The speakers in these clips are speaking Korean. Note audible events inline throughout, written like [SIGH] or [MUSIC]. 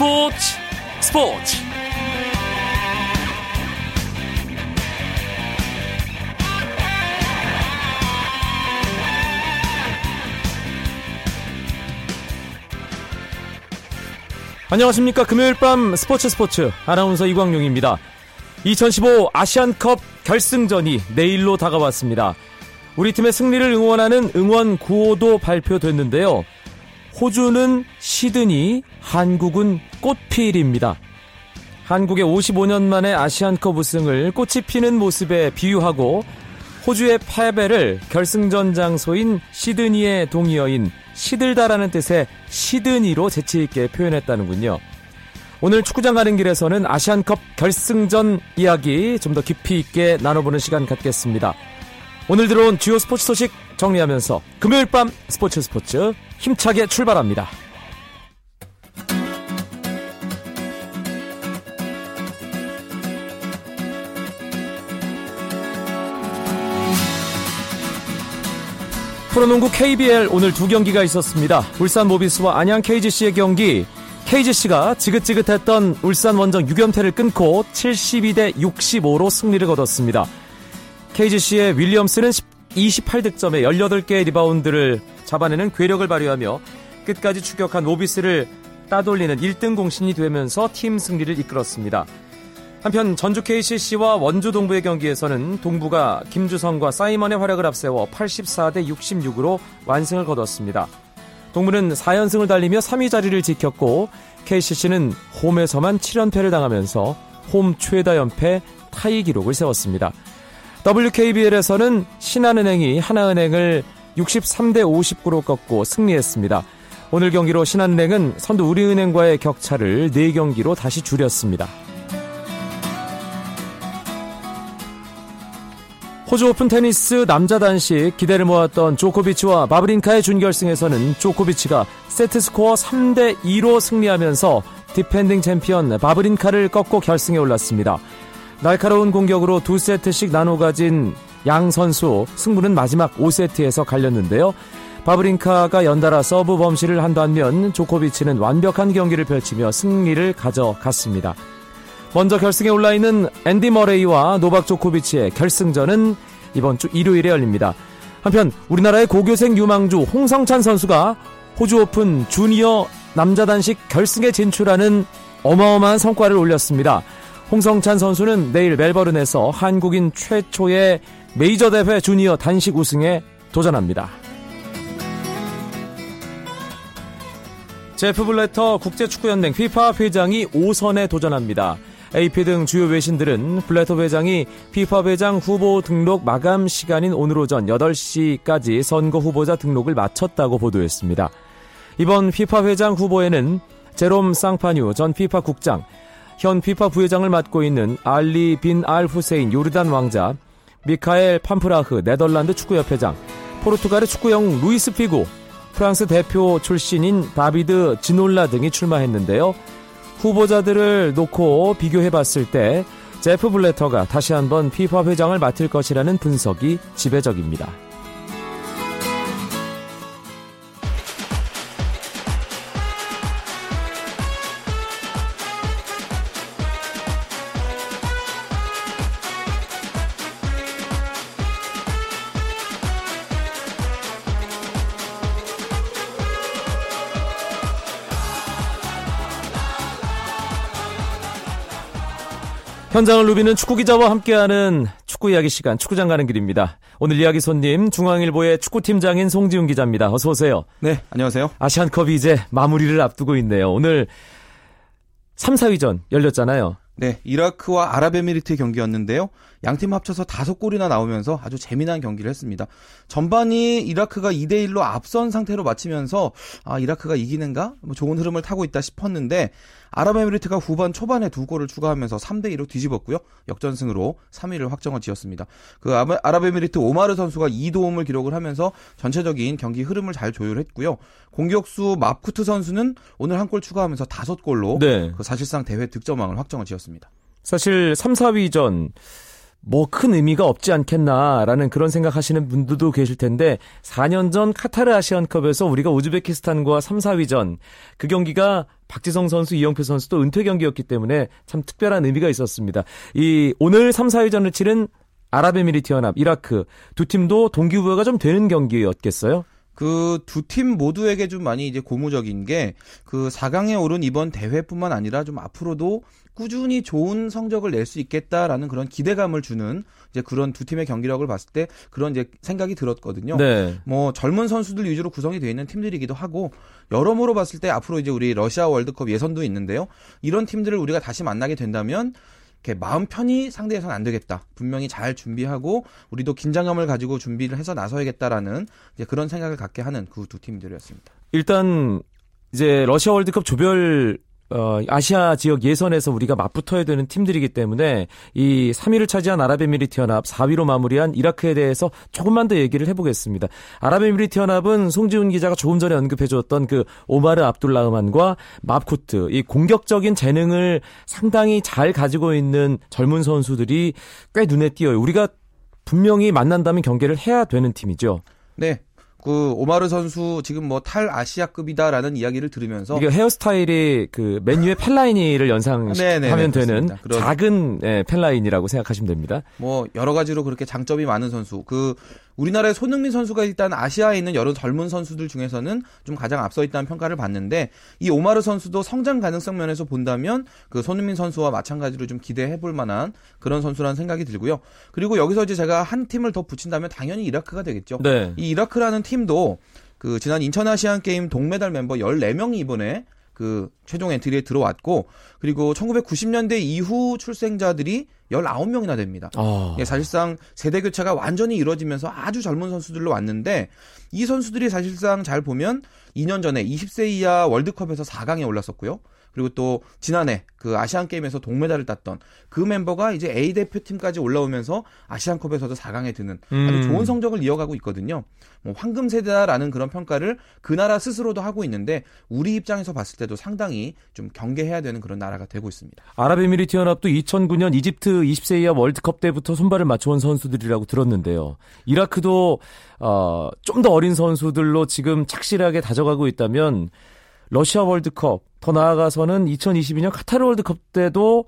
스포츠 스포츠. 안녕하십니까. 금요일 밤 스포츠 스포츠. 아나운서 이광용입니다. 2015 아시안컵 결승전이 내일로 다가왔습니다. 우리 팀의 승리를 응원하는 응원 구호도 발표됐는데요 호주는 시드니, 한국은 꽃필입니다. 한국의 55년 만에 아시안컵 우승을 꽃이 피는 모습에 비유하고 호주의 패배를 결승전 장소인 시드니의 동의어인 시들다라는 뜻의 시드니로 재치있게 표현했다는군요. 오늘 축구장 가는 길에서는 아시안컵 결승전 이야기 좀 더 깊이 있게 나눠보는 시간 갖겠습니다. 오늘 들어온 주요 스포츠 소식 정리하면서 금요일 밤 스포츠 스포츠 힘차게 출발합니다. 프로농구 KBL 오늘 두 경기가 있었습니다. 울산 모비스와 안양 KGC의 경기. KGC가 지긋지긋했던 울산 원정 6연패를 끊고 72대 65로 승리를 거뒀습니다. KGC의 윌리엄스는 28득점에 18개의 리바운드를 잡아내는 괴력을 발휘하며 끝까지 추격한 모비스를 따돌리는 1등 공신이 되면서 팀 승리를 이끌었습니다. 한편 전주 KCC와 원주 동부의 경기에서는 동부가 김주성과 사이먼의 활약을 앞세워 84대 66으로 완승을 거뒀습니다. 동부는 4연승을 달리며 3위 자리를 지켰고 KCC는 홈에서만 7연패를 당하면서 홈 최다 연패 타이 기록을 세웠습니다. WKBL에서는 신한은행이 하나은행을 63대 59로 꺾고 승리했습니다. 오늘 경기로 신한은행은 선두 우리은행과의 격차를 4경기로 다시 줄였습니다. 호주 오픈 테니스 남자 단식 기대를 모았던 조코비치와 바브린카의 준결승에서는 조코비치가 세트 스코어 3대 2로 승리하면서 디펜딩 챔피언 바브린카를 꺾고 결승에 올랐습니다. 날카로운 공격으로 두 세트씩 나눠 가진 양 선수 승부는 마지막 5세트에서 갈렸는데요. 바브린카가 연달아 서브 범실을 한 반면 조코비치는 완벽한 경기를 펼치며 승리를 가져갔습니다. 먼저 결승에 올라 있는 앤디 머레이와 노박 조코비치의 결승전은 이번 주 일요일에 열립니다. 한편 우리나라의 고교생 유망주 홍성찬 선수가 호주 오픈 주니어 남자 단식 결승에 진출하는 어마어마한 성과를 올렸습니다. 홍성찬 선수는 내일 멜버른에서 한국인 최초의 메이저 대회 주니어 단식 우승에 도전합니다. 제프 블레터 국제축구연맹 FIFA 회장이 5선에 도전합니다. AP 등 주요 외신들은 블레터 회장이 FIFA 회장 후보 등록 마감 시간인 오늘 오전 8시까지 선거 후보자 등록을 마쳤다고 보도했습니다. 이번 FIFA 회장 후보에는 제롬 샹파뉴 전 FIFA 국장, 현 FIFA 부회장을 맡고 있는 알리 빈 알 후세인 요르단 왕자, 미카엘 판프라흐 네덜란드 축구협회장, 포르투갈의 축구 영웅 루이스 피고, 프랑스 대표 출신인 다비드 지놀라 등이 출마했는데요. 후보자들을 놓고 비교해봤을 때 제프 블레터가 다시 한번 피파 회장을 맡을 것이라는 분석이 지배적입니다. 현장을 누비는 축구 기자와 함께하는 축구 이야기 시간 축구장 가는 길입니다. 오늘 이야기 손님 중앙일보의 축구팀장인 송지훈 기자입니다. 어서 오세요. 네, 안녕하세요. 아시안컵이 이제 마무리를 앞두고 있네요. 오늘 3, 4위전 열렸잖아요. 네, 이라크와 아랍에미리트의 경기였는데요. 양팀 합쳐서 다섯 골이나 나오면서 아주 재미난 경기를 했습니다. 전반이 이라크가 2대 1로 앞선 상태로 마치면서 아, 이라크가 이기는가? 뭐 좋은 흐름을 타고 있다 싶었는데 아랍에미리트가 후반 초반에 두 골을 추가하면서 3대 2로 뒤집었고요. 역전승으로 3위를 확정을 지었습니다. 그 아랍에미리트 오마르 선수가 2도움을 기록을 하면서 전체적인 경기 흐름을 잘 조율했고요. 공격수 맙쿠트 선수는 오늘 한 골 추가하면서 다섯 골로 네. 그 사실상 대회 득점왕을 확정을 지었습니다. 사실 3, 4위전 뭐큰 의미가 없지 않겠나라는 그런 생각하시는 분들도 계실 텐데 4년 전 카타르 아시안컵에서 우리가 우즈베키스탄과 3, 4위전 그 경기가 박지성 선수, 이영표 선수도 은퇴 경기였기 때문에 참 특별한 의미가 있었습니다. 이 오늘 3, 4위전을 치른 아랍에미리트 연합, 이라크 두 팀도 동기부여가 좀 되는 경기였겠어요? 그두팀 모두에게 좀 많이 이제 고무적인 게 그 4강에 오른 이번 대회뿐만 아니라 좀 앞으로도 꾸준히 좋은 성적을 낼 수 있겠다라는 그런 기대감을 주는 이제 그런 두 팀의 경기력을 봤을 때 그런 이제 생각이 들었거든요. 네. 뭐 젊은 선수들 위주로 구성이 되어 있는 팀들이기도 하고 여러모로 봤을 때 앞으로 이제 우리 러시아 월드컵 예선도 있는데요. 이런 팀들을 우리가 다시 만나게 된다면 이렇게 마음 편히 상대해서는 안 되겠다. 분명히 잘 준비하고 우리도 긴장감을 가지고 준비를 해서 나서야겠다라는 그런 생각을 갖게 하는 그 두 팀들이었습니다. 일단 이제 러시아 월드컵 조별 어, 아시아 지역 예선에서 우리가 맞붙어야 되는 팀들이기 때문에 이 3위를 차지한 아랍에미리트 연합, 4위로 마무리한 이라크에 대해서 조금만 더 얘기를 해보겠습니다. 아랍에미리트 연합은 송지훈 기자가 조금 전에 언급해줬던 그 오마르 압둘라흐만과 맙쿠트 이 공격적인 재능을 상당히 잘 가지고 있는 젊은 선수들이 꽤 눈에 띄어요. 우리가 분명히 만난다면 경기를 해야 되는 팀이죠. 네, 그 오마르 선수 지금 뭐 탈 아시아급이다라는 이야기를 들으면서 이게 헤어스타일이 그 맨유의 펠라이니를 연상하면 네네네, 되는 그렇습니다. 그런- 작은 예, 펠라인이라고 생각하시면 됩니다. 뭐 여러 가지로 그렇게 장점이 많은 선수. 그 우리나라의 손흥민 선수가 일단 아시아에 있는 여러 젊은 선수들 중에서는 좀 가장 앞서 있다는 평가를 받는데 이 오마르 선수도 성장 가능성 면에서 본다면 그 손흥민 선수와 마찬가지로 좀 기대해 볼 만한 그런 선수라는 생각이 들고요. 그리고 여기서 이제 제가 한 팀을 더 붙인다면 당연히 이라크가 되겠죠. 네. 이 이라크라는 팀도 그 지난 인천 아시안 게임 동메달 멤버 14명이 이번에 그 최종 엔트리에 들어왔고 그리고 1990년대 이후 출생자들이 19명이나 됩니다. 아, 예, 사실상 세대 교체가 완전히 이루어지면서 아주 젊은 선수들로 왔는데 이 선수들이 사실상 잘 보면 2년 전에 20세 이하 월드컵에서 4강에 올랐었고요. 그리고 또 지난해 그 아시안 게임에서 동메달을 땄던 그 멤버가 이제 A 대표팀까지 올라오면서 아시안컵에서도 4강에 드는 아주 음. 좋은 성적을 이어가고 있거든요. 뭐 황금 세대다라는 그런 평가를 그 나라 스스로도 하고 있는데 우리 입장에서 봤을 때도 상당히 좀 경계해야 되는 그런 나라가 되고 있습니다. 아랍에미리트 연합도 2009년 이집트 20세 이하 월드컵 때부터 손발을 맞춰온 선수들이라고 들었는데요. 이라크도 어, 좀 더 어린 선수들로 지금 착실하게 다져가고 있다면 러시아 월드컵 더 나아가서는 2022년 카타르 월드컵 때도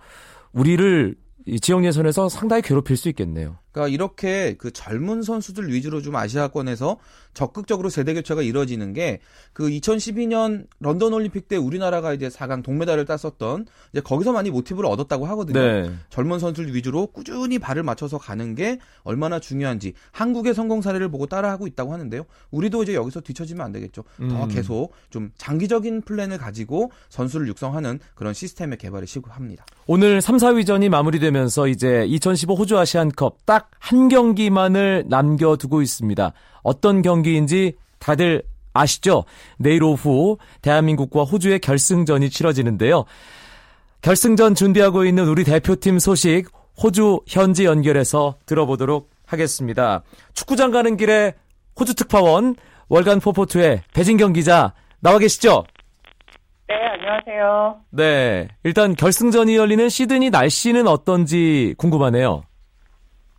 우리를 이 지역 예선에서 상당히 괴롭힐 수 있겠네요. 그러니까 이렇게 그 젊은 선수들 위주로 좀 아시아권에서 적극적으로 세대 교체가 이루어지는 게 그 2012년 런던 올림픽 때 우리나라가 이제 4강 동메달을 땄었던 이제 거기서 많이 모티브를 얻었다고 하거든요. 네. 젊은 선수들 위주로 꾸준히 발을 맞춰서 가는 게 얼마나 중요한지 한국의 성공 사례를 보고 따라하고 있다고 하는데요. 우리도 이제 여기서 뒤처지면 안 되겠죠. 더 음. 계속 좀 장기적인 플랜을 가지고 선수를 육성하는 그런 시스템의 개발을 시도합니다. 오늘 3, 4위전이 마무리되면서 이제 2015 호주 아시안컵 딱한 경기만을 남겨두고 있습니다. 어떤 경기인지 다들 아시죠? 내일 오후 대한민국과 호주의 결승전이 치러지는데요. 결승전 준비하고 있는 우리 대표팀 소식 호주 현지 연결해서 들어보도록 하겠습니다. 축구장 가는 길에 호주 특파원 월간 포포투의 배진경 기자 나와 계시죠? 네, 안녕하세요. 네. 일단 결승전이 열리는 시드니 날씨는 어떤지 궁금하네요.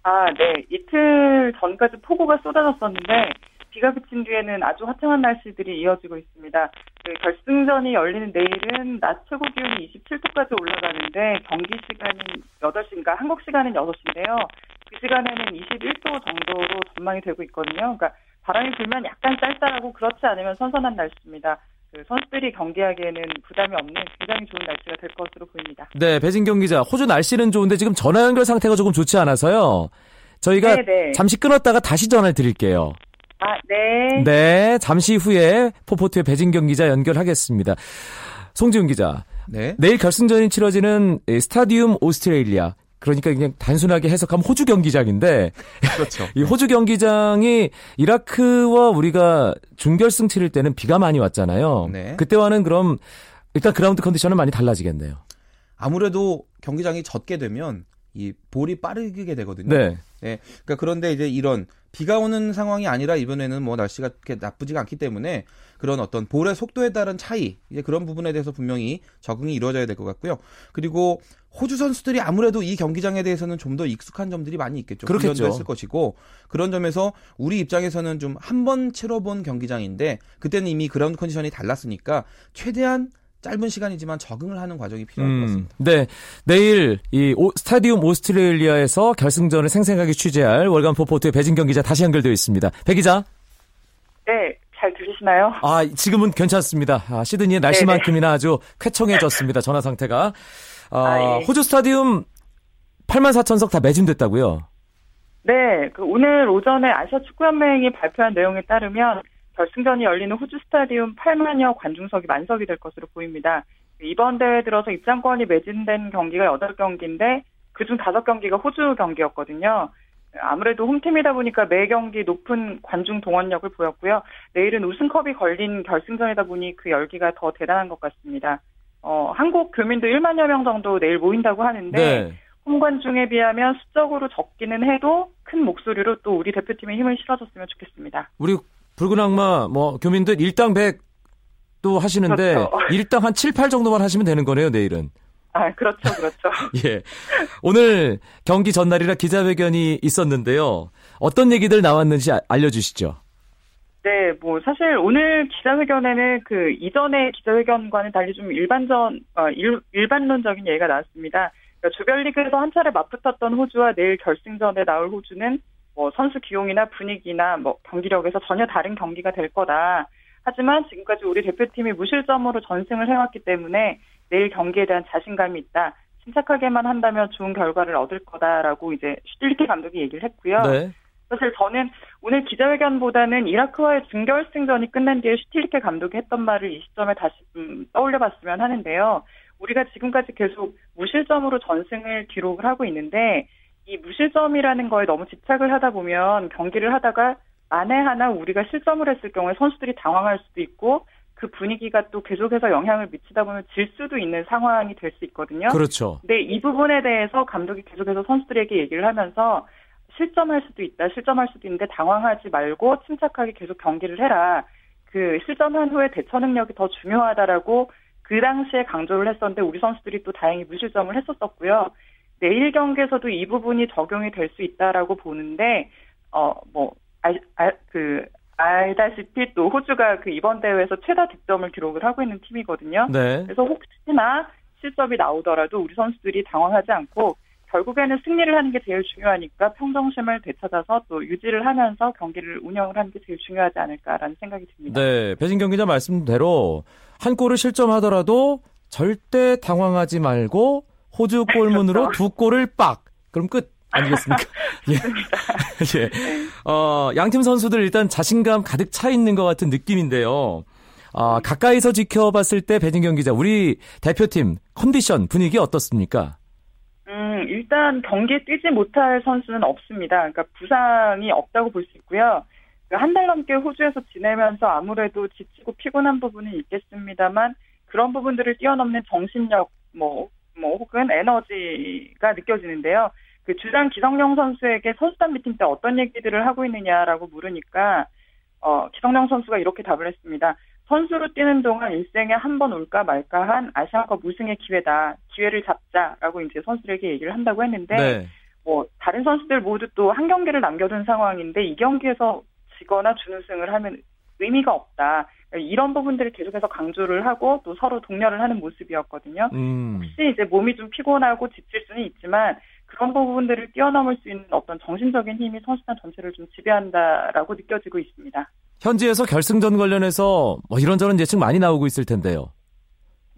아, 네. 이틀 전까지 폭우가 쏟아졌었는데 비가 그친 뒤에는 아주 화창한 날씨들이 이어지고 있습니다. 그 결승전이 열리는 내일은 낮 최고 기온이 27도까지 올라가는데 경기 시간은 8시인가 한국 시간은 6시인데요. 그 시간에는 21도 정도로 전망이 되고 있거든요. 그러니까 바람이 불면 약간 쌀쌀하고 그렇지 않으면 선선한 날씨입니다. 그 선수들이 경기하기에는 부담이 없는 굉장히 좋은 날씨가 될 것으로 보입니다. 네, 배진경 기자. 호주 날씨는 좋은데 지금 전화 연결 상태가 조금 좋지 않아서요. 저희가 네네. 잠시 끊었다가 다시 전화를 드릴게요. 아, 네. 네, 잠시 후에 포포투의 배진경 기자 연결하겠습니다. 송지훈 기자. 네. 내일 결승전이 치러지는 이 스타디움 오스트레일리아. 그러니까 그냥 단순하게 해석하면 호주 경기장인데 그렇죠. [LAUGHS] 이 호주 경기장이 이라크와 우리가 준결승 치를 때는 비가 많이 왔잖아요. 네. 그때와는 그럼 일단 그라운드 컨디션은 많이 달라지겠네요. 아무래도 경기장이 젖게 되면 이 볼이 빠르게 되거든요. 네. 네. 그러니까 그런데 이제 이런 비가 오는 상황이 아니라 이번에는 뭐 날씨가 그렇게 나쁘지가 않기 때문에 그런 어떤 볼의 속도에 따른 차이 이제 그런 부분에 대해서 분명히 적응이 이루어져야 될 것 같고요. 그리고 호주 선수들이 아무래도 이 경기장에 대해서는 좀 더 익숙한 점들이 많이 있겠죠. 그렇겠죠. 했을 것이고 그런 점에서 우리 입장에서는 좀 한 번 치러본 경기장인데 그때는 이미 그라운드 컨디션이 달랐으니까 최대한 짧은 시간이지만 적응을 하는 과정이 필요할 것 같습니다. 음, 네. 내일 이 오- 스타디움 오스트레일리아에서 결승전을 생생하게 취재할 월간 포포트의 배진경 기자 다시 연결되어 있습니다. 배 기자. 네, 잘 들리시나요? 아, 지금은 괜찮습니다. 아, 시드니의 날씨만큼이나 아주 쾌청해졌습니다. 전화 상태가. 아, 아, 예. 호주 스타디움 8만 4천석 다 매진됐다고요? 네, 그 오늘 오전에 아시아 축구연맹이 발표한 내용에 따르면 결승전이 열리는 호주 스타디움 8만여 관중석이 만석이 될 것으로 보입니다. 이번 대회 들어서 입장권이 매진된 경기가 8경기인데 그중 5경기가 호주 경기였거든요. 아무래도 홈팀이다 보니까 매 경기 높은 관중 동원력을 보였고요. 내일은 우승컵이 걸린 결승전이다 보니 그 열기가 더 대단한 것 같습니다. 어, 한국 교민도 1만여 명 정도 내일 모인다고 하는데 네. 홈관중에 비하면 수적으로 적기는 해도 큰 목소리로 또 우리 대표팀에 힘을 실어줬으면 좋겠습니다. 우리 붉은 악마 뭐 교민들 일당 100도 하시는데 그렇죠. 일당 한 7, 8 정도만 하시면 되는 거네요, 내일은. 아, 그렇죠, 그렇죠. [LAUGHS] 예. 오늘 경기 전날이라 기자회견이 있었는데요. 어떤 얘기들 나왔는지 아- 알려주시죠. 네, 뭐 사실 오늘 기자회견에는 그 이전의 기자회견과는 달리 좀 일반전 어, 일, 일반론적인 얘기가 나왔습니다. 그러니까 조별리그에서 한 차례 맞붙었던 호주와 내일 결승전에 나올 호주는 뭐 선수 기용이나 분위기나 뭐 경기력에서 전혀 다른 경기가 될 거다. 하지만 지금까지 우리 대표팀이 무실점으로 전승을 해왔기 때문에 내일 경기에 대한 자신감이 있다. 침착하게만 한다면 좋은 결과를 얻을 거다라고 이제 슈틸리케 감독이 얘기를 했고요. 네. 사실 저는 오늘 기자회견보다는 이라크와의 준결승전이 끝난 뒤에 슈틸리케 감독이 했던 말을 이 시점에 다시 좀 떠올려봤으면 하는데요. 우리가 지금까지 계속 무실점으로 전승을 기록을 하고 있는데 이 무실점이라는 거에 너무 집착을 하다 보면 경기를 하다가 만에 하나 우리가 실점을 했을 경우에 선수들이 당황할 수도 있고 그 분위기가 또 계속해서 영향을 미치다 보면 질 수도 있는 상황이 될 수 있거든요. 그렇죠. 근데 이 부분에 대해서 감독이 계속해서 선수들에게 얘기를 하면서 실점할 수도 있다, 실점할 수도 있는데 당황하지 말고 침착하게 계속 경기를 해라. 그 실점한 후에 대처 능력이 더 중요하다라고 그 당시에 강조를 했었는데 우리 선수들이 또 다행히 무실점을 했었었고요. 내일 경기에서도 이 부분이 적용이 될 수 있다라고 보는데 어뭐 그 알다시피 또 호주가 그 이번 대회에서 최다 득점을 기록을 하고 있는 팀이거든요. 네. 그래서 혹시나 실점이 나오더라도 우리 선수들이 당황하지 않고 결국에는 승리를 하는 게 제일 중요하니까 평정심을 되찾아서 또 유지를 하면서 경기를 운영을 하는 게 제일 중요하지 않을까라는 생각이 듭니다. 네. 배진경 기자 말씀대로 한 골을 실점하더라도 절대 당황하지 말고 호주 골문으로 두 골을 빡. 그럼 끝. 아니겠습니까? [LAUGHS] 예. 예. 어, 양팀 선수들 일단 자신감 가득 차 있는 것 같은 느낌인데요. 아, 가까이서 지켜봤을 때 배진경 기자, 우리 대표팀 컨디션 분위기 어떻습니까? 음, 일단 경기에 뛰지 못할 선수는 없습니다. 그러니까 부상이 없다고 볼 수 있고요. 그한달 넘게 호주에서 지내면서 아무래도 지치고 피곤한 부분은 있겠습니다만 그런 부분들을 뛰어넘는 정신력 뭐, 뭐 혹은 에너지가 느껴지는데요. 그 주장 기성용 선수에게 선수단 미팅 때 어떤 얘기들을 하고 있느냐라고 물으니까 어, 기성용 선수가 이렇게 답을 했습니다. 선수로 뛰는 동안 일생에 한 번 올까 말까 한 아시안컵 우승의 기회다. 기회를 잡자라고 이제 선수들에게 얘기를 한다고 했는데 네. 뭐 다른 선수들 모두 또 한 경기를 남겨둔 상황인데 이 경기에서 지거나 준우승을 하면 의미가 없다. 이런 부분들을 계속해서 강조를 하고 또 서로 독려를 하는 모습이었거든요. 음. 혹시 이제 몸이 좀 피곤하고 지칠 수는 있지만 그런 부분들을 뛰어넘을 수 있는 어떤 정신적인 힘이 선수단 전체를 좀 지배한다라고 느껴지고 있습니다. 현지에서 결승전 관련해서 뭐 이런저런 예측 많이 나오고 있을 텐데요.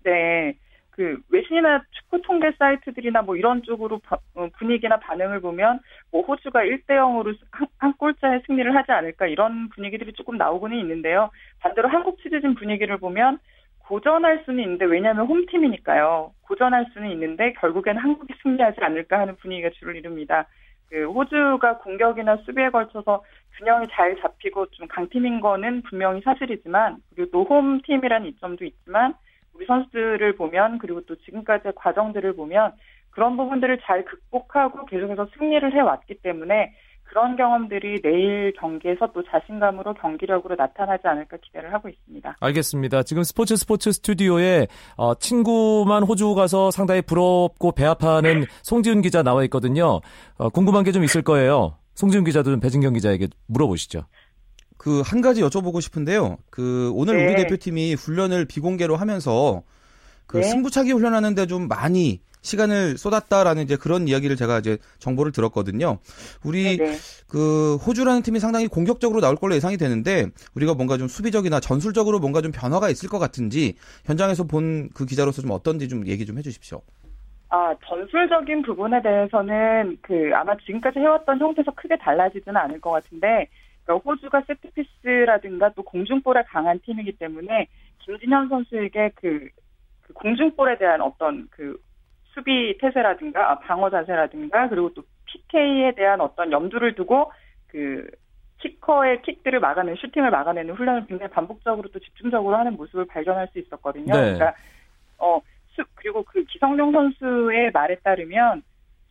네. 그 외신이나 축구 통계 사이트들이나 뭐 이런 쪽으로 바- 어, 분위기나 반응을 보면 뭐 호주가 1대 0으로 한, 한 골차에 승리를 하지 않을까 이런 분위기들이 조금 나오고는 있는데요. 반대로 한국 취재진 분위기를 보면 고전할 수는 있는데 왜냐하면 홈팀이니까요. 고전할 수는 있는데 결국엔 한국이 승리하지 않을까 하는 분위기가 주를 이룹니다. 그 호주가 공격이나 수비에 걸쳐서 균형이 잘 잡히고 좀 강팀인 거는 분명히 사실이지만 그리고 또 홈팀이라는 이점도 있지만 우리 선수들을 보면 그리고 또 지금까지의 과정들을 보면 그런 부분들을 잘 극복하고 계속해서 승리를 해왔기 때문에 그런 경험들이 내일 경기에서 또 자신감으로 경기력으로 나타나지 않을까 기대를 하고 있습니다. 알겠습니다. 지금 스포츠 스포츠 스튜디오에 어, 친구만 호주 가서 상당히 부럽고 배아파하는 송지훈 기자 나와 있거든요. 어, 궁금한 게 좀 있을 거예요. 송지훈 기자도 좀 배진경 기자에게 물어보시죠. 그 한 가지 여쭤보고 싶은데요. 그 오늘 네. 우리 대표팀이 훈련을 비공개로 하면서 그 네. 승부차기 훈련하는데 좀 많이 시간을 쏟았다라는 이제 그런 이야기를 제가 이제 정보를 들었거든요. 우리 네네. 그 호주라는 팀이 상당히 공격적으로 나올 걸로 예상이 되는데 우리가 뭔가 좀 수비적이나 전술적으로 뭔가 좀 변화가 있을 것 같은지 현장에서 본 그 기자로서 좀 어떤지 좀 얘기 좀 해주십시오. 아, 전술적인 부분에 대해서는 그 아마 지금까지 해왔던 형태에서 크게 달라지지는 않을 것 같은데 그러니까 호주가 세트피스라든가 또 공중볼에 강한 팀이기 때문에 김진현 선수에게 그, 그 공중볼에 대한 어떤 그 수비 태세라든가 아, 방어 자세라든가 그리고 또 PK에 대한 어떤 염두를 두고 그 키커의 킥들을 막아내는 슈팅을 막아내는 훈련을 굉장히 반복적으로 또 집중적으로 하는 모습을 발견할 수 있었거든요. 네. 그러니까 어 수, 그리고 그 기성용 선수의 말에 따르면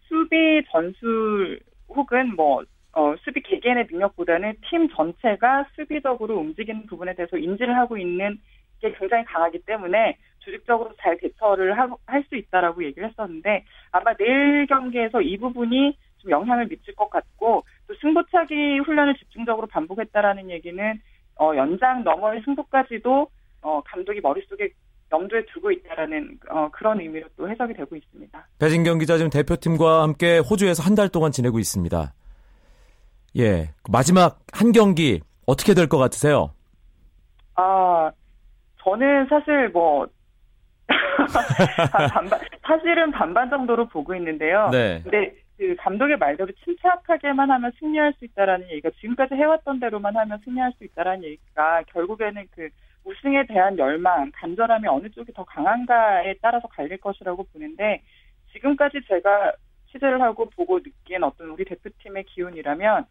수비 전술 혹은 뭐 어, 수비 개개인의 능력보다는 팀 전체가 수비적으로 움직이는 부분에 대해서 인지를 하고 있는 게 굉장히 강하기 때문에 조직적으로 잘 대처를 할 수 있다라고 얘기를 했었는데 아마 내일 경기에서 이 부분이 좀 영향을 미칠 것 같고 또 승부차기 훈련을 집중적으로 반복했다라는 얘기는 어, 연장 너머의 승부까지도 어, 감독이 머릿속에 염두에 두고 있다라는 어, 그런 의미로 또 해석이 되고 있습니다. 배진경 기자 지금 대표팀과 함께 호주에서 한 달 동안 지내고 있습니다. 예, 마지막 한 경기 어떻게 될 것 같으세요? 아, 저는 사실 뭐, [LAUGHS] 반반, 사실은 반반 정도로 보고 있는데요. 네. 근데 그 감독의 말대로 침착하게만 하면 승리할 수 있다라는 얘기가 지금까지 해왔던 대로만 하면 승리할 수 있다라는 얘기가 결국에는 그 우승에 대한 열망, 간절함이 어느 쪽이 더 강한가에 따라서 갈릴 것이라고 보는데 지금까지 제가 취재를 하고 보고 느낀 어떤 우리 대표팀의 기운이라면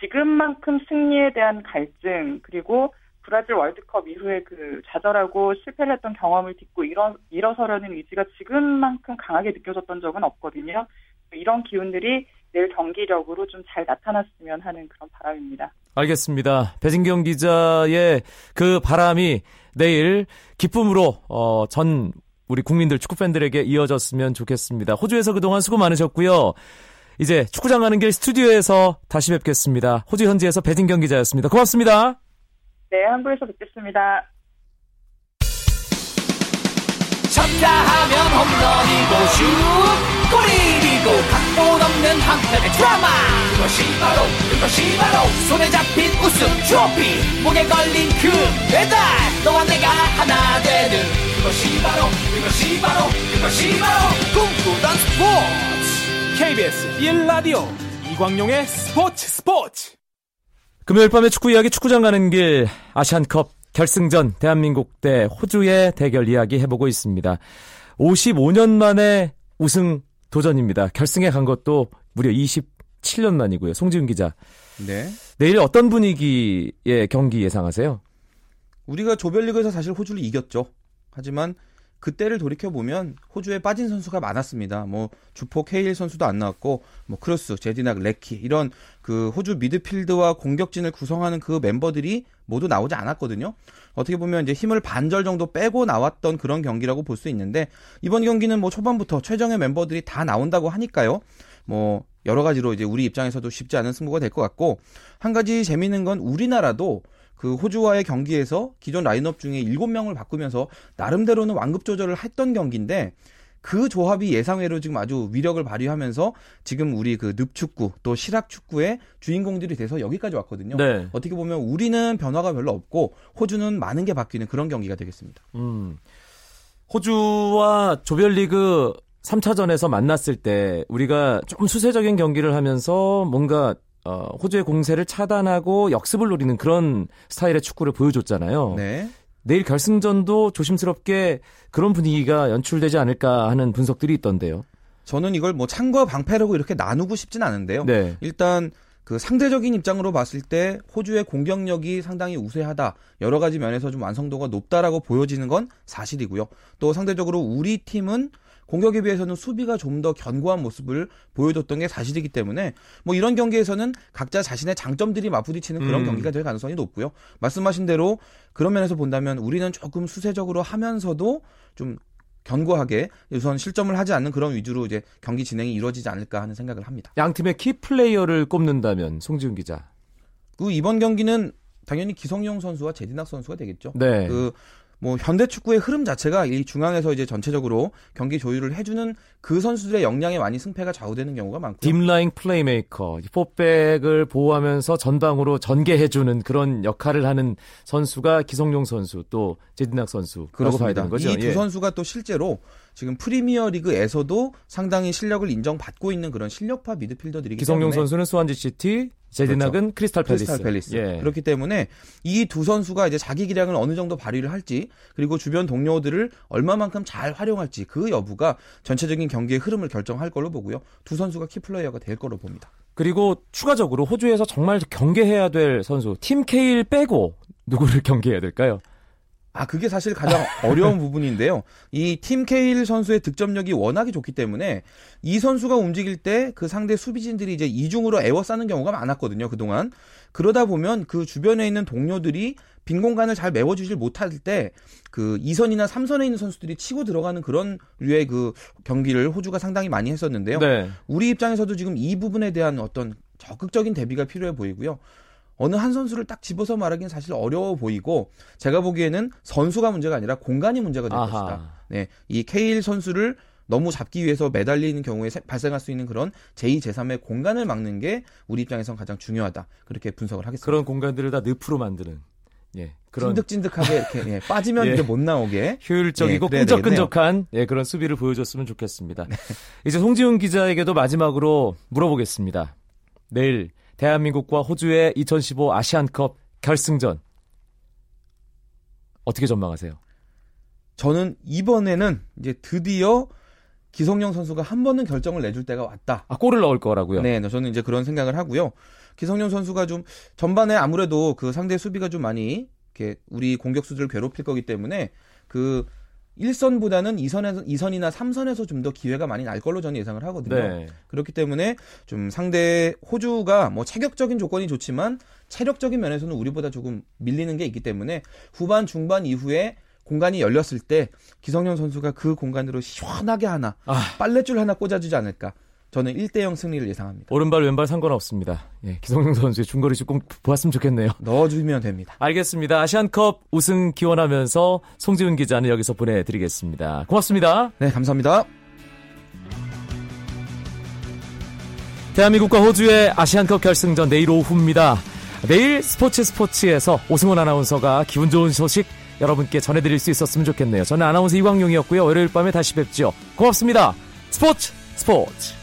지금만큼 승리에 대한 갈증 그리고 브라질 월드컵 이후에 그 좌절하고 실패를 했던 경험을 딛고 일어, 일어서려는 의지가 지금만큼 강하게 느껴졌던 적은 없거든요. 이런 기운들이 내일 경기력으로 좀 잘 나타났으면 하는 그런 바람입니다. 알겠습니다. 배진경 기자의 그 바람이 내일 기쁨으로 어, 전 우리 국민들 축구 팬들에게 이어졌으면 좋겠습니다. 호주에서 그동안 수고 많으셨고요. 이제 축구장 가는 길 스튜디오에서 다시 뵙겠습니다. 호주 현지에서 배진경 기자였습니다. 고맙습니다. 네, 한국에서 뵙겠습니다. 쳤다 하면 홈런이고 슛 골이고 각본 없는 한편의 드라마. 그것이 바로 그것이 바로 손에 잡힌 우승 트로피. 목에 걸린 그 배달 너와 내가 하나 되는. 그것이 바로 그것이 바로 그것이 바로 꿈꾸던 스포츠. KBS 1라디오 이광용의 스포츠 스포츠 금요일 밤의 축구 이야기 축구장 가는 길 아시안컵 결승전 대한민국 대 호주의 대결 이야기 해보고 있습니다. 55년 만에 우승 도전입니다. 결승에 간 것도 무려 27년 만이고요. 송지훈 기자. 네. 내일 어떤 분위기의 경기 예상하세요? 우리가 조별리그에서 사실 호주를 이겼죠. 하지만 그때를 돌이켜 보면 호주에 빠진 선수가 많았습니다. 뭐 주포 케이힐 선수도 안 나왔고 뭐 크루스, 제디낙, 레키 이런 그 호주 미드필드와 공격진을 구성하는 그 멤버들이 모두 나오지 않았거든요. 어떻게 보면 이제 힘을 반절 정도 빼고 나왔던 그런 경기라고 볼 수 있는데 이번 경기는 뭐 초반부터 최정예 멤버들이 다 나온다고 하니까요. 뭐 여러 가지로 이제 우리 입장에서도 쉽지 않은 승부가 될 것 같고 한 가지 재미있는 건 우리나라도 그 호주와의 경기에서 기존 라인업 중에 7명을 바꾸면서 나름대로는 완급 조절을 했던 경기인데 그 조합이 예상외로 지금 아주 위력을 발휘하면서 지금 우리 그 늪축구 또 실학축구의 주인공들이 돼서 여기까지 왔거든요. 네. 어떻게 보면 우리는 변화가 별로 없고 호주는 많은 게 바뀌는 그런 경기가 되겠습니다. 음. 호주와 조별리그 3차전에서 만났을 때 우리가 조금 수세적인 경기를 하면서 뭔가 어, 호주의 공세를 차단하고 역습을 노리는 그런 스타일의 축구를 보여줬잖아요. 네. 내일 결승전도 조심스럽게 그런 분위기가 연출되지 않을까 하는 분석들이 있던데요. 저는 이걸 뭐 창과 방패라고 이렇게 나누고 싶진 않은데요. 네. 일단 그 상대적인 입장으로 봤을 때 호주의 공격력이 상당히 우세하다. 여러 가지 면에서 좀 완성도가 높다라고 보여지는 건 사실이고요. 또 상대적으로 우리 팀은 공격에 비해서는 수비가 좀 더 견고한 모습을 보여줬던 게 사실이기 때문에 뭐 이런 경기에서는 각자 자신의 장점들이 맞부딪히는 그런 음. 경기가 될 가능성이 높고요. 말씀하신 대로 그런 면에서 본다면 우리는 조금 수세적으로 하면서도 좀 견고하게 우선 실점을 하지 않는 그런 위주로 이제 경기 진행이 이루어지지 않을까 하는 생각을 합니다. 양 팀의 키 플레이어를 꼽는다면 송지훈 기자. 그 이번 경기는 당연히 기성용 선수와 제디낙 선수가 되겠죠. 네. 그 뭐 현대 축구의 흐름 자체가 이 중앙에서 이제 전체적으로 경기 조율을 해주는 그 선수들의 역량에 많이 승패가 좌우되는 경우가 많고요. deep-lying 플레이메이커, 포백을 보호하면서 전방으로 전개해주는 그런 역할을 하는 선수가 기성용 선수 또 제디낙 선수라고 봐야 그렇습니다. 되는 거죠. 이두 예. 선수가 또 실제로 지금 프리미어 리그에서도 상당히 실력을 인정받고 있는 그런 실력파 미드필더들이기 기성용 때문에 선수는 스완지 시티, 제디낙은 크리스탈 팰리스. 크리스탈 팰리스. 예. 그렇기 때문에 이 두 선수가 이제 자기 기량을 어느 정도 발휘를 할지 그리고 주변 동료들을 얼마만큼 잘 활용할지 그 여부가 전체적인 경기의 흐름을 결정할 걸로 보고요. 두 선수가 키플레이어가 될 걸로 봅니다. 그리고 추가적으로 호주에서 정말 경계해야 될 선수 팀 케일 빼고 누구를 [LAUGHS] 경계해야 될까요? 아, 그게 사실 가장 [LAUGHS] 어려운 부분인데요. 이 팀 케일 선수의 득점력이 워낙에 좋기 때문에 이 선수가 움직일 때 그 상대 수비진들이 이제 이중으로 애워싸는 경우가 많았거든요, 그동안. 그러다 보면 그 주변에 있는 동료들이 빈 공간을 잘 메워주질 못할 때 그 2선이나 3선에 있는 선수들이 치고 들어가는 그런 류의 그 경기를 호주가 상당히 많이 했었는데요. 네. 우리 입장에서도 지금 이 부분에 대한 어떤 적극적인 대비가 필요해 보이고요. 어느 한 선수를 딱 집어서 말하기는 사실 어려워 보이고 제가 보기에는 선수가 문제가 아니라 공간이 문제가 될 것이다. 아하. 네, 이 케일 선수를 너무 잡기 위해서 매달리는 경우에 세- 발생할 수 있는 그런 제2, 제3의 공간을 막는 게 우리 입장에선 가장 중요하다. 그렇게 분석을 하겠습니다. 그런 공간들을 다 늪으로 만드는 예. 그런 찐득찐득하게 이렇게 예, 빠지면 [LAUGHS] 예. 이제 못 나오게 효율적이고 예, 끈적끈적한 예, 그런 수비를 보여줬으면 좋겠습니다. 이제 송지훈 기자에게도 마지막으로 물어보겠습니다. 내일 대한민국과 호주의 2015 아시안컵 결승전 어떻게 전망하세요? 저는 이번에는 이제 드디어 기성용 선수가 한 번은 결정을 내줄 때가 왔다. 아 골을 넣을 거라고요. 네, 네, 저는 이제 그런 생각을 하고요. 기성용 선수가 좀 전반에 아무래도 그 상대 수비가 좀 많이 이렇게 우리 공격수들을 괴롭힐 거기 때문에 그 1선보다는 2선에서 2선이나 3선에서 좀 더 기회가 많이 날 걸로 저는 예상을 하거든요. 네. 그렇기 때문에 좀 상대 호주가 뭐 체격적인 조건이 좋지만 체력적인 면에서는 우리보다 조금 밀리는 게 있기 때문에 후반 중반 이후에 공간이 열렸을 때 기성용 선수가 그 공간으로 시원하게 하나 아. 빨래줄 하나 꽂아주지 않을까. 저는 1대0 승리를 예상합니다. 오른발 왼발 상관없습니다. 예, 기성용 선수의 중거리슛 꼭 보았으면 좋겠네요. 넣어주면 됩니다. 알겠습니다. 아시안컵 우승 기원하면서 송지훈 기자는 여기서 보내드리겠습니다. 고맙습니다. 네, 감사합니다. 대한민국과 호주의 아시안컵 결승전 내일 오후입니다. 내일 스포츠 스포츠에서 오승원 아나운서가 기분 좋은 소식 여러분께 전해드릴 수 있었으면 좋겠네요. 저는 아나운서 이광용이었고요. 월요일 밤에 다시 뵙죠. 고맙습니다. 스포츠 스포츠.